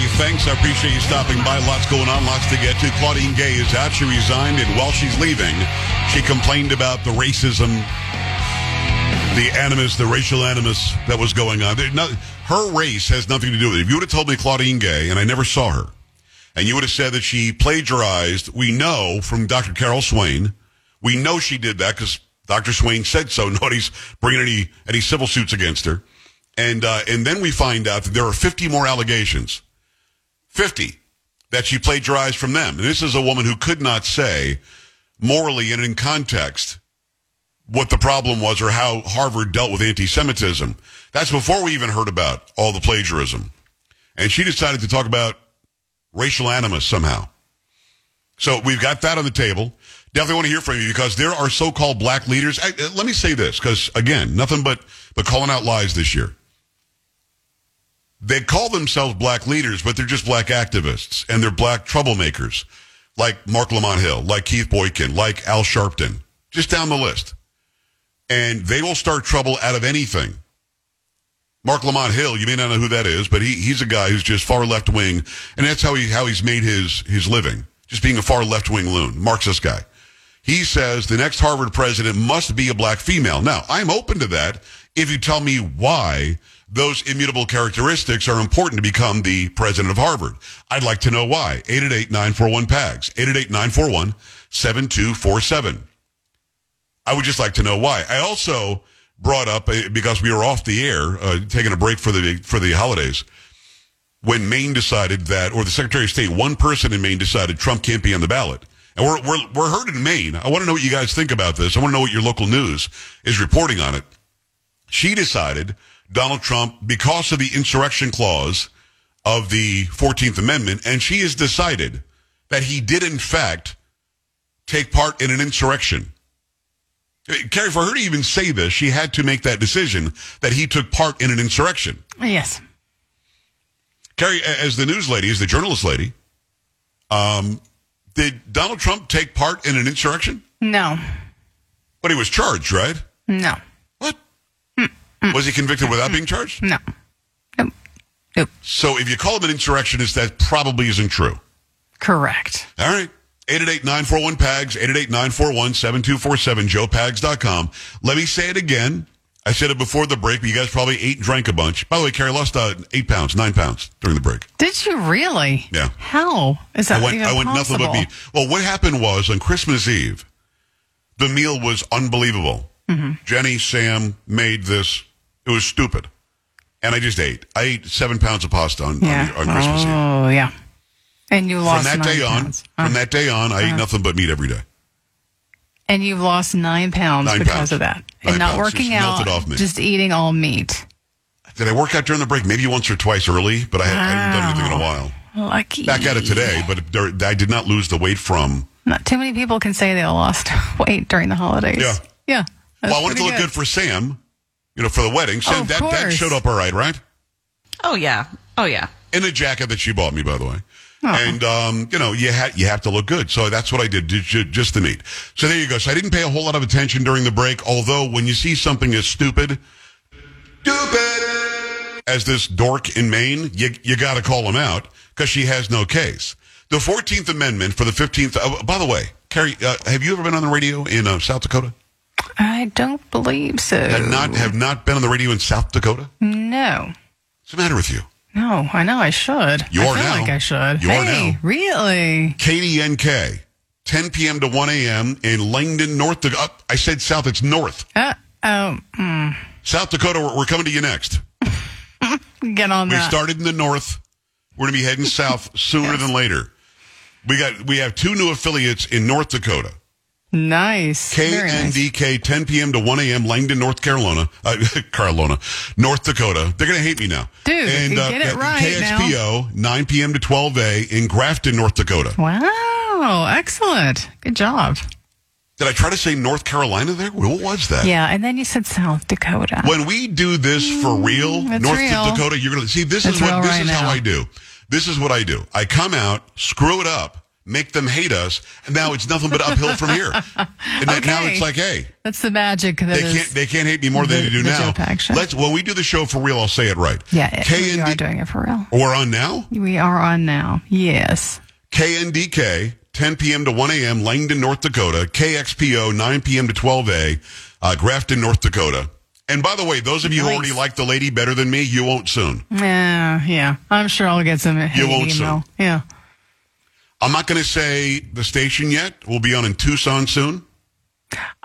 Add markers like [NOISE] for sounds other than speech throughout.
you. Thanks. I appreciate you stopping by. Lots going on, lots to get to. Claudine Gay is out. She resigned, and while she's leaving, she complained about the racism, the animus, the racial animus that was going on. There- no- her race has nothing to do with it. If you would have told me Claudine Gay, and I never saw her, and you would have said that she plagiarized, we know from Dr. Carol Swain, we know she did that because Dr. Swain said so. [LAUGHS] Nobody's bringing any any civil suits against her. And uh, and then we find out that there are 50 more allegations, 50 that she plagiarized from them. And this is a woman who could not say morally and in context what the problem was or how Harvard dealt with anti-Semitism. That's before we even heard about all the plagiarism. And she decided to talk about racial animus somehow. So we've got that on the table. Definitely want to hear from you because there are so-called black leaders. Let me say this because again, nothing but but calling out lies this year. They call themselves black leaders, but they're just black activists and they're black troublemakers, like Marc Lamont Hill, like Keith Boykin, like Al Sharpton, just down the list. And they will start trouble out of anything. Marc Lamont Hill, you may not know who that is, but he, he's a guy who's just far left wing, and that's how he how he's made his his living, just being a far left wing loon, Marxist guy. He says the next Harvard president must be a black female. Now, I'm open to that if you tell me why those immutable characteristics are important to become the president of Harvard. I'd like to know why. 888-941-PAGS, 888-941-7247. I would just like to know why. I also brought up uh, because we were off the air, uh, taking a break for the for the holidays, when Maine decided that, or the Secretary of State, one person in Maine decided Trump can't be on the ballot, and we're we're we're heard in Maine. I want to know what you guys think about this. I want to know what your local news is reporting on it. She decided Donald Trump because of the insurrection clause of the Fourteenth Amendment, and she has decided that he did in fact take part in an insurrection. Carrie, for her to even say this, she had to make that decision that he took part in an insurrection. Yes. Carrie, as the news lady, as the journalist lady, um, did Donald Trump take part in an insurrection? No. But he was charged, right? No. What? Was he convicted without being charged? No. Nope. Nope. So if you call him an insurrectionist, that probably isn't true. Correct. All right. 888-941-PAGS, 888-941-7247, joepags.com. Let me say it again. I said it before the break, but you guys probably ate and drank a bunch. By the way, Carrie lost uh, eight pounds, nine pounds during the break. Did you really? Yeah. How is that I went, even I went nothing but meat. Well, what happened was on Christmas Eve, the meal was unbelievable. Mm-hmm. Jenny, Sam made this. It was stupid. And I just ate. I ate seven pounds of pasta on, Yeah. on, on Christmas Eve. oh, yeah. And you lost From that day on, pounds. from Uh, that day on, I ate nothing but meat every day. and you've lost nine pounds Nine because pounds. of that. Nine and not pounds. working Just out, just eating all meat. Did I work out during the break? Maybe once or twice early, but I, had, I haven't done anything in a while. Lucky. Back at it today, but there, I did not lose the weight from. Not too many people can say they lost [LAUGHS] weight during the holidays. Yeah. Yeah. Well, I wanted to look good. for Sam, you know, for the wedding. Sam, Oh, of that, that showed up all right, right? Oh yeah. Oh yeah. in a jacket that she bought me, by the way. Oh. And um, you know, you ha- you have to look good, so that's what I did, ju- ju- just the meat. So there you go. So I didn't pay a whole lot of attention during the break. Although when you see something as stupid, stupid as this dork in Maine, you you got to call him out because she has no case. The Fourteenth Amendment for the Fifteenth. Uh, by the way, Carrie, uh, have you ever been on the radio in uh, South Dakota? I don't believe so. Have not have not been on the radio in South Dakota? no. What's the matter with you? No, I know I should. You I are feel now. like I should. You are now. really? KDNK, 10 p.m. to 1 a.m. in Langdon, North Dakota. Uh, I said south, it's north. Uh, oh, mm, South Dakota, we're, we're coming to you next. [LAUGHS] get on We that. started in the north. We're going to be heading south [LAUGHS] sooner than later. We got we have two new affiliates in North Dakota. Nice. Very nice. KNDK, 10 p.m. to 1 a.m. Langdon, North Carolina, uh, [LAUGHS] Carolina, North Dakota. They're going to hate me now. Dude, and you get it right KXPO, 9 p.m. to 12 a in Grafton, North Dakota. Wow, excellent. Good job. Did I try to say North Carolina there? What was that? Yeah, and then you said South Dakota. When we do this for real, it's North real. Dakota, you're gonna see. This It's is what this right is how. I do. This is what I do. I come out, screw it up, make them hate us, and now it's nothing but uphill from here. And then now it's like, hey, That's the magic that they can't they can't hate me more than they do the now. Let's when we do the show for real, I'll say it right. Yeah, it, we are doing it for real. we're on now. We are on now. Yes. KNDK, 10 p.m. to 1 a.m., Langdon, North Dakota. KXPO, 9 p.m. to 12 a, uh, Grafton, North Dakota. And by the way, those of you who already like the lady better than me, you won't soon. Yeah, yeah. I'm sure I'll get some hate won't email. Yeah. I'm not going to say the station yet. We'll be on in Tucson soon.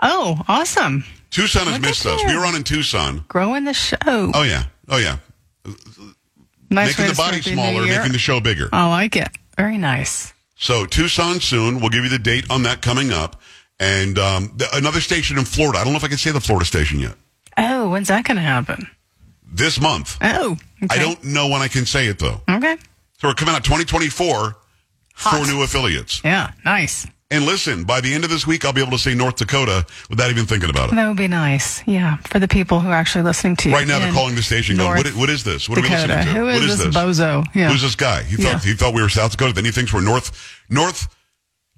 Oh, awesome. Tucson has Look missed us. We were on in Tucson. Growing the show. Oh, yeah. Oh, yeah. nice making the body smaller, year. making the show bigger. I like it. Very nice. So Tucson soon. We'll give you the date on that coming up. And um, th- another station in Florida. I don't know if I can say the Florida station yet. Oh, when's that going to happen? This month. Oh, okay. I don't know when I can say it, though. Okay. So we're coming out 2024, Hot. four new affiliates. Yeah, nice. And listen, by the end of this week, I'll be able to say North Dakota without even thinking about it. That would be nice. Yeah, for the people who are actually listening to you. Right now, they're in calling the station going, North what, what is this? What are we Dakota. listening to? Who is, what is this, bozo? Yeah. Who's this guy? He thought Yeah. he thought we were South Dakota. Then he thinks we're North North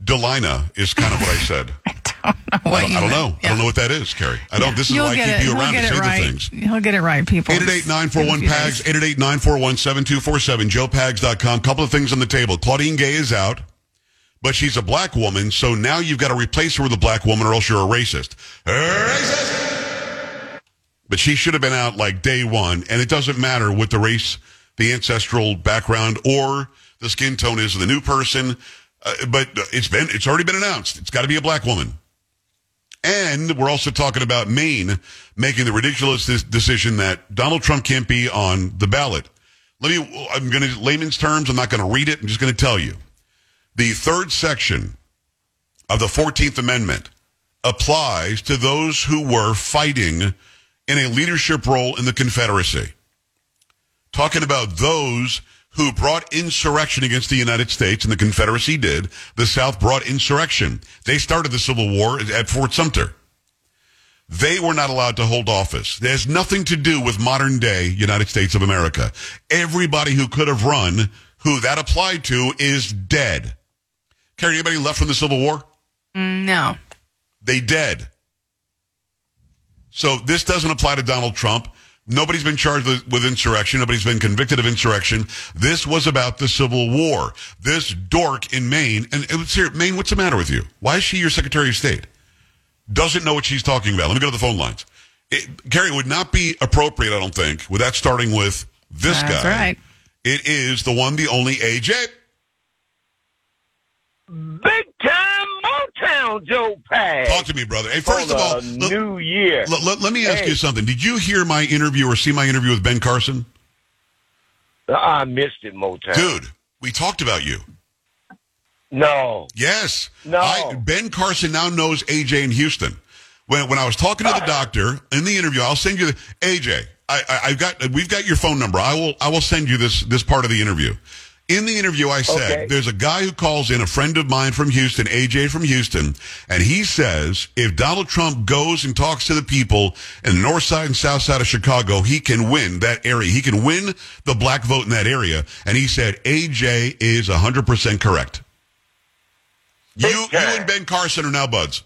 Delina is kind of what I said. [LAUGHS] I don't know. I don't, I don't know. meant. I don't know what that is, Carrie. I don't. This is You'll why I keep it. you He'll around get to say right. the things. He'll get it right, people. 888-941-PAGS, 888-941-7247, joepags.com. Couple of things on the table. Claudine Gay is out, but she's a black woman, so now you've got to replace her with a black woman or else you're a racist. Racist! But she should have been out like day one, and it doesn't matter what the race, the ancestral background, or the skin tone is of the new person. Uh, but it's been, it's already been announced. It's got to be a black woman. And we're also talking about Maine making the ridiculous decision that Donald Trump can't be on the ballot. Let me, I'm going to, layman's terms, I'm not going to read it. I'm just going to tell you. The third section of the 14th Amendment applies to those who were fighting in a leadership role in the Confederacy. Talking about those who brought insurrection against the United States, and the Confederacy did. The South brought insurrection. They started the Civil War at Fort Sumter. They were not allowed to hold office. It has nothing to do with modern day United States of America. Everybody who could have run, who that applied to, is dead. Carrie, anybody left from the Civil War? Mm, no. They dead. So this doesn't apply to Donald Trump. Nobody's been charged with, with insurrection. Nobody's been convicted of insurrection. This was about the Civil War. This dork in Maine, and it was here, Maine, what's the matter with you? Why is she your Secretary of State? Doesn't know what she's talking about. Let me go to the phone lines. It, Gary, it would not be appropriate, I don't think, without starting with this That's guy. right. It is the one, the only AJ. Big time Motown Joe Pags. Talk to me, brother. Hey, first of all, the New Year. Let, let- let me ask Hey. you something. Did you hear my interview or see my interview with Ben Carson? I missed it, Motown. Dude, we talked about you. No. Yes. No. I, ben Carson now knows AJ in Houston. When, when I was talking to the uh. doctor in the interview, I'll send you the, AJ. I, I, I've got, we've got your phone number. I will, I will send you this, this part of the interview. In the interview, I said, Okay. there's a guy who calls in, a friend of mine from Houston, AJ from Houston, and he says if Donald Trump goes and talks to the people in the north side and south side of Chicago, he can win that area. He can win the black vote in that area. And he said AJ is 100% correct. You, you and Ben Carson are now buds.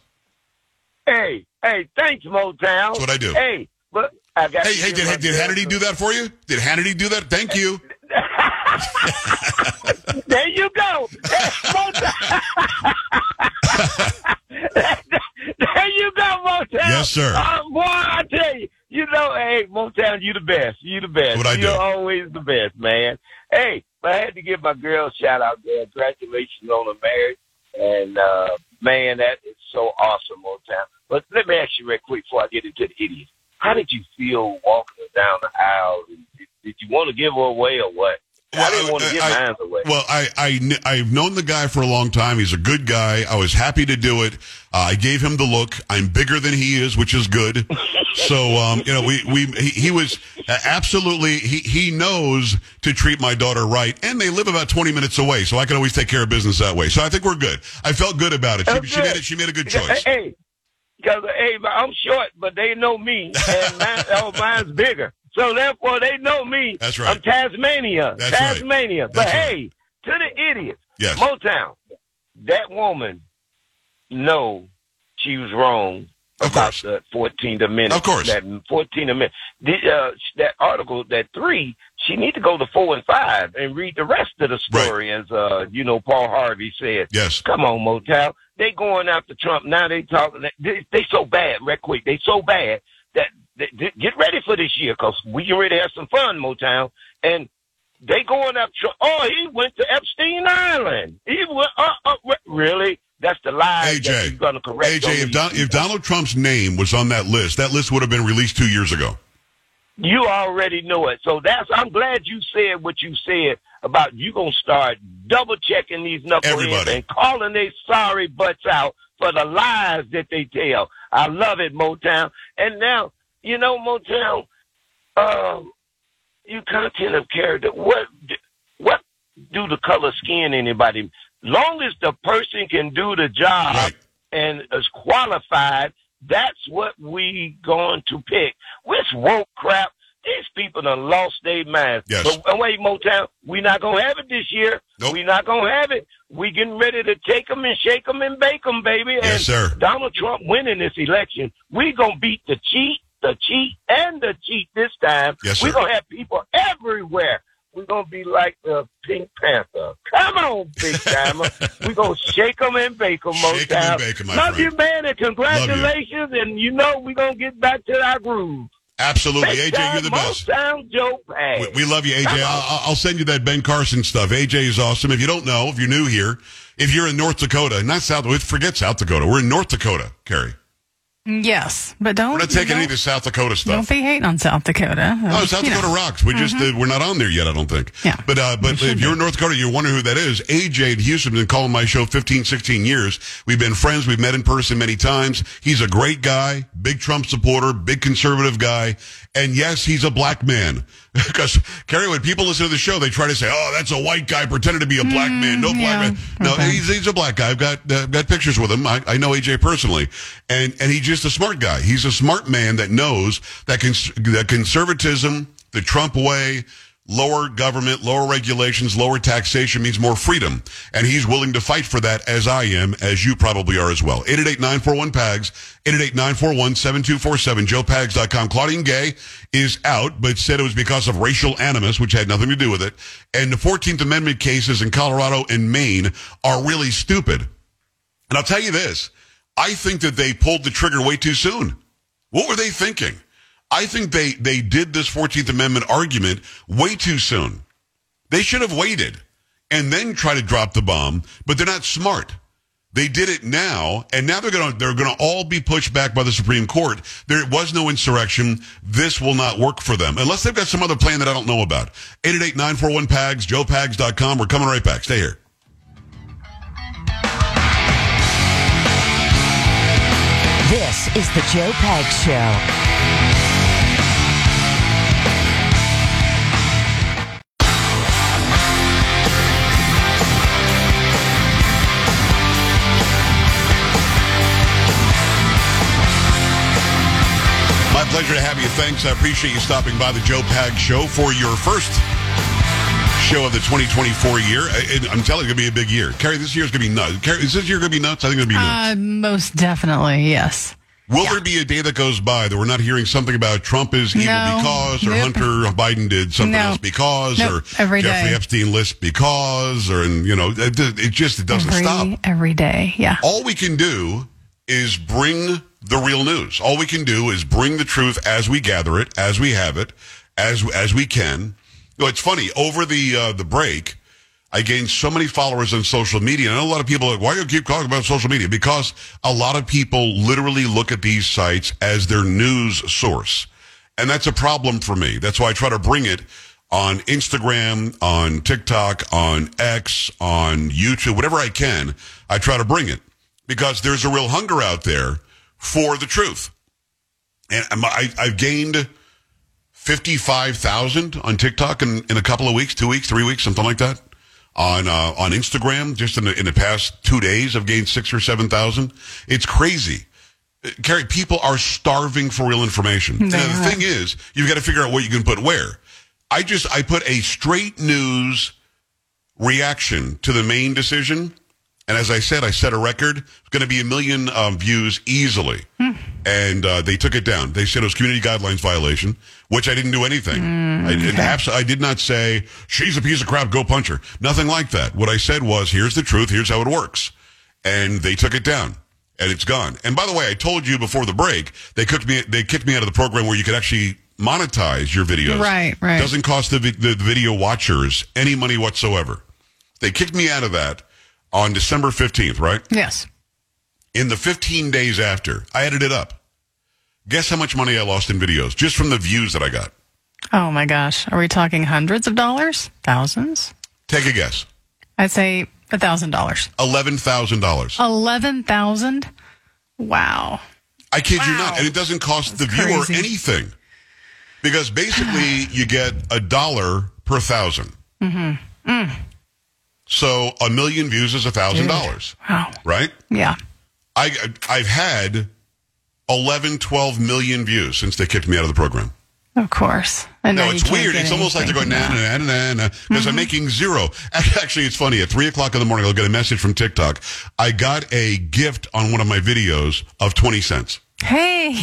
Hey, hey, thanks, Motown. That's what I do. Hey, but I got Hey, hey, did, did Hannity do that for you? Did Hannity do that? Thank you. There you go. There you go, Motown. Yes, sir. Uh, boy, I tell you, you know, hey, Motown, you the best. You the best. What'd I do? You're always the best, man. Hey, I had to give my girl a shout out there. Congratulations on her marriage. And, uh, man, that is so awesome, Motown. But let me ask you real quick before I get into the idiot. How did you feel walking down the aisle? Did, did you want to give her away or what? I didn't want to give I- mine away. Well, I, I, I've known the guy for a long time. He's a good guy. I was happy to do it. Uh, I gave him the look. I'm bigger than he is, which is good. [LAUGHS] so, um, you know, we, we, he, he was uh, absolutely, he, he knows to treat my daughter right. And they live about 20 minutes away. So I can always take care of business that way. So I think we're good. I felt good about it. She, she made it, she made a good choice. Hey, because hey, I'm short, but they know me, and mine, oh, mine's bigger. So therefore, they know me. That's right. I'm Tasmania. That's right. Tasmania. But That's right. hey, to the idiots, Yes. Motown. that woman know she was wrong Of about course. the 14th Amendment. Of course. That 14th Amendment. The, uh, that article, that three, she need to go to four and five and read the rest of the story, as, uh, you know, Paul Harvey said. Yes. Come on, Motown. They going after Trump. Now they talking. They, they so bad, right quick. They so bad that get ready for this year because we can ready to have some fun, Motown. And they going Trump. Oh, he went to Epstein Island. He went, uh, uh, re- really? That's the lie that AJ, going to correct. AJ, if, Don, if. Donald Trump's name was on that list, that list would have been released two years ago. You already know it. So that's I'm glad you said what you said about you gonna start double checking these knuckleheads and calling their sorry butts out for the lies that they tell. I love it, Motown. And now, you know, Motown, um, you content of character. What what do the color skin anybody? Long as the person can do the job Right. and is qualified, that's what we going to pick. This woke crap, these people done lost their minds. Yes. But wait, Motown, we not gonna have it this year. Nope. We not gonna have it. We getting ready to take them and shake them and bake them, baby. Yes, and sir. Donald Trump winning this election, we gonna beat the cheat, the cheat, and the cheat this time. Yes, We're gonna have people everywhere. We're gonna be like the Pink Panther. Come on, big [LAUGHS] timer. We're gonna shake them and bake them, Shake 'em Motown. and bake 'em, my Love friend. you, man, and congratulations. And you know we're gonna get back to our groove. Absolutely. Big AJ, time, you're the best. Motown Joe. We, we love you, AJ. I'll, I'll send you that Ben Carson stuff. AJ is awesome. If you don't know, if you're new here, if you're in North Dakota, not South, forget South Dakota. We're in North Dakota, Carrie. Yes, but don't. We're not taking any of the South Dakota stuff. Don't be hating on South Dakota. Oh, South You know. Dakota rocks. We just uh, we're not on there yet. I don't think. Yeah. But uh, but if you're in North Dakota, you're wondering who that is. AJ in Houston been calling my show 15, 16 years. We've been friends. We've met in person many times. He's a great guy, big Trump supporter, big conservative guy, and yes, he's a black man. [LAUGHS] Because Carrie, when people listen to the show, they try to say, "Oh, that's a white guy pretending to be a black man." No black yeah. man. No, Okay. he's he's a black guy. I've got uh, got pictures with him. I, I know AJ personally, and and he's just a smart guy. He's a smart man that knows that cons- that conservatism, the Trump way, lower government, lower regulations, lower taxation means more freedom, and he's willing to fight for that as I am, as you probably are as well. 888-941-PAGS, 888-941-7247, joepags.com. Claudine Gay is out, but said it was because of racial animus, which had nothing to do with it. And the 14th Amendment cases in Colorado and Maine are really stupid. And I'll tell you this, I think that they pulled the trigger way too soon. What were they thinking? I think they, they did this 14th Amendment argument way too soon. They should have waited and then try to drop the bomb, but they're not smart. They did it now, and now they're gonna they're gonna all be pushed back by the Supreme Court. There was no insurrection. This will not work for them unless they've got some other plan that I don't know about. 888-941-PAGS, joepags.com. We're coming right back. Stay here. This is the Joe Pags Show. You. Thanks. I appreciate you stopping by the Joe Pags Show for your first show of the 2024 year. I- I'm telling you, it's going to be a big year. Carrie, this year's going to be nuts. Carrie, is this year going to be nuts? I think it's going to be nuts. Uh, most definitely, yes. Will there be a day that goes by that we're not hearing something about Trump is evil No. because, or Nope. Hunter Biden did something No. else because, Nope. or Every Jeffrey day. Epstein list because, or, and, you know, it, it just it doesn't every, stop. every day. Yeah. All we can do is bring the real news. All we can do is bring the truth as we gather it, as we have it, as as we can. You know, it's funny. Over the uh, the break, I gained so many followers on social media. And I know a lot of people are like, why do you keep talking about social media? Because a lot of people literally look at these sites as their news source. And that's a problem for me. That's why I try to bring it on Instagram, on TikTok, on X, on YouTube, whatever I can. I try to bring it because there's a real hunger out there for the truth. And I, I've gained 55,000 on TikTok in, in a couple of weeks, two weeks, three weeks, something like that. On uh, on Instagram, just in the, in the past two days, I've gained six or 7,000. It's crazy. Carrie, people are starving for real information. Now, the thing is, you've got to figure out what you can put where. I just, I put a straight news reaction to the Maine decision, And as I said, I set a record. It's going to be a million um, views easily. And uh, they took it down. They said it was community guidelines violation, which I didn't do anything. I, did abs- I did not say, she's a piece of crap, go punch her. Nothing like that. What I said was, here's the truth, here's how it works. And they took it down. And it's gone. And by the way, I told you before the break, they kicked me, they kicked me out of the program where you could actually monetize your videos. Right, right. Doesn't cost the, the video watchers any money whatsoever. They kicked me out of that on December 15th, right? Yes. In the 15 days after, I added it up. Guess how much money I lost in videos just from the views that I got? Oh my gosh. Are we talking hundreds of dollars? Thousands? Take a guess. I'd say a thousand dollars. $11,000. $11,000? Wow. I kid you not. And it doesn't cost the viewer crazy. anything. Because basically you get a dollar per 1000 Mm-hmm. So a million views is a thousand dollars, Wow. right? Yeah. I, I've had 11, 12 million views since they kicked me out of the program. Of course. And No, it's weird. It's almost like they're going, na, na, that. na, na, because I'm mm-hmm. making zero. [LAUGHS] Actually, it's funny. At 3 o'clock in the morning, I'll get a message from TikTok. I got a gift on one of my videos of 20 cents. Hey,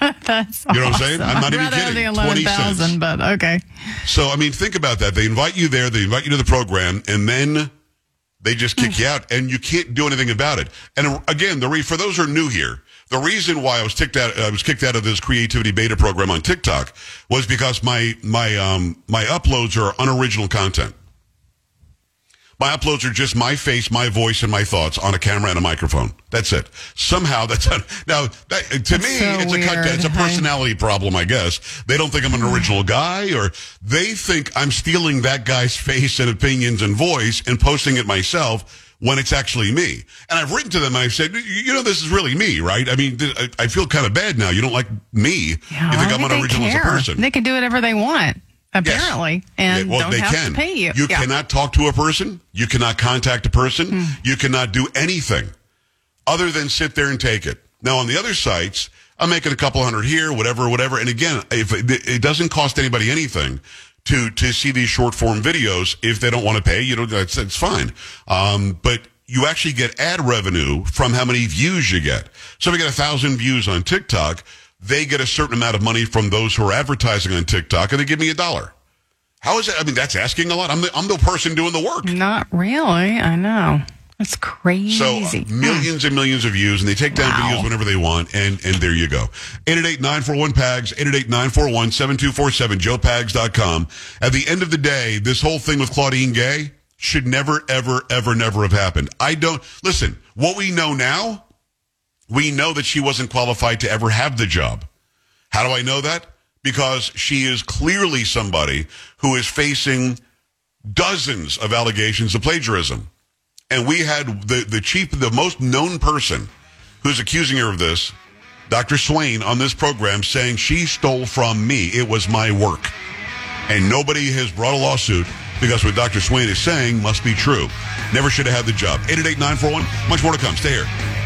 [LAUGHS] that's You know what I'm saying? I'm not I'd even kidding. The eleven cents. thousand, but okay. So, I mean, think about that. They invite you there, they invite you to the program, and then they just kick [SIGHS] you out, and you can't do anything about it. And uh, again, the re- for those who are new here, the reason why I was kicked out, I was kicked out of this creativity beta program on TikTok was because my my um my uploads are unoriginal content. My uploads are just my face, my voice, and my thoughts on a camera and a microphone. That's it. Somehow [LAUGHS] that's now that, to me so it's a cut, it's a personality problem, I guess. They don't think I'm an original guy, or they think I'm stealing that guy's [LAUGHS] face and opinions and voice and posting it myself when it's actually me. And I've written to them and I've said, you know, this is really me, right? I mean, I I feel kind of bad now. You don't like me. Yeah, you think I'm unoriginal as a person. They can do whatever they want, Yes. apparently, and Yeah, well, don't they have can. to pay you. You Yeah. cannot talk to a person. You cannot contact a person. Hmm. You cannot do anything other than sit there and take it. Now, on the other sites, I'm making a couple hundred here, whatever, whatever. And again, if it, it doesn't cost anybody anything to to see these short form videos, if they don't want to pay, you know, that's that's fine. Um, but you actually get ad revenue from how many views you get. So if you get a thousand views on TikTok, they get a certain amount of money from those who are advertising on TikTok, and they give me a dollar. How is that? I mean, that's asking a lot. I'm the, I'm the person doing the work. Not really. I know. That's crazy. So uh, millions and millions of views, and they take down Wow. videos whenever they want, and and there you go. 888-941-PAGS, 888-941-7247, joepags.com. At the end of the day, this whole thing with Claudine Gay should never, ever, ever, never have happened. I don't, listen, what we know now, we know that she wasn't qualified to ever have the job. How do I know that? Because she is clearly somebody who is facing dozens of allegations of plagiarism. And we had the, the chief, the most known person who's accusing her of this, Dr. Swain, on this program saying she stole from me. It was my work. And nobody has brought a lawsuit because what Dr. Swain is saying must be true. Never should have had the job. 888-941. Much more to come. Stay here.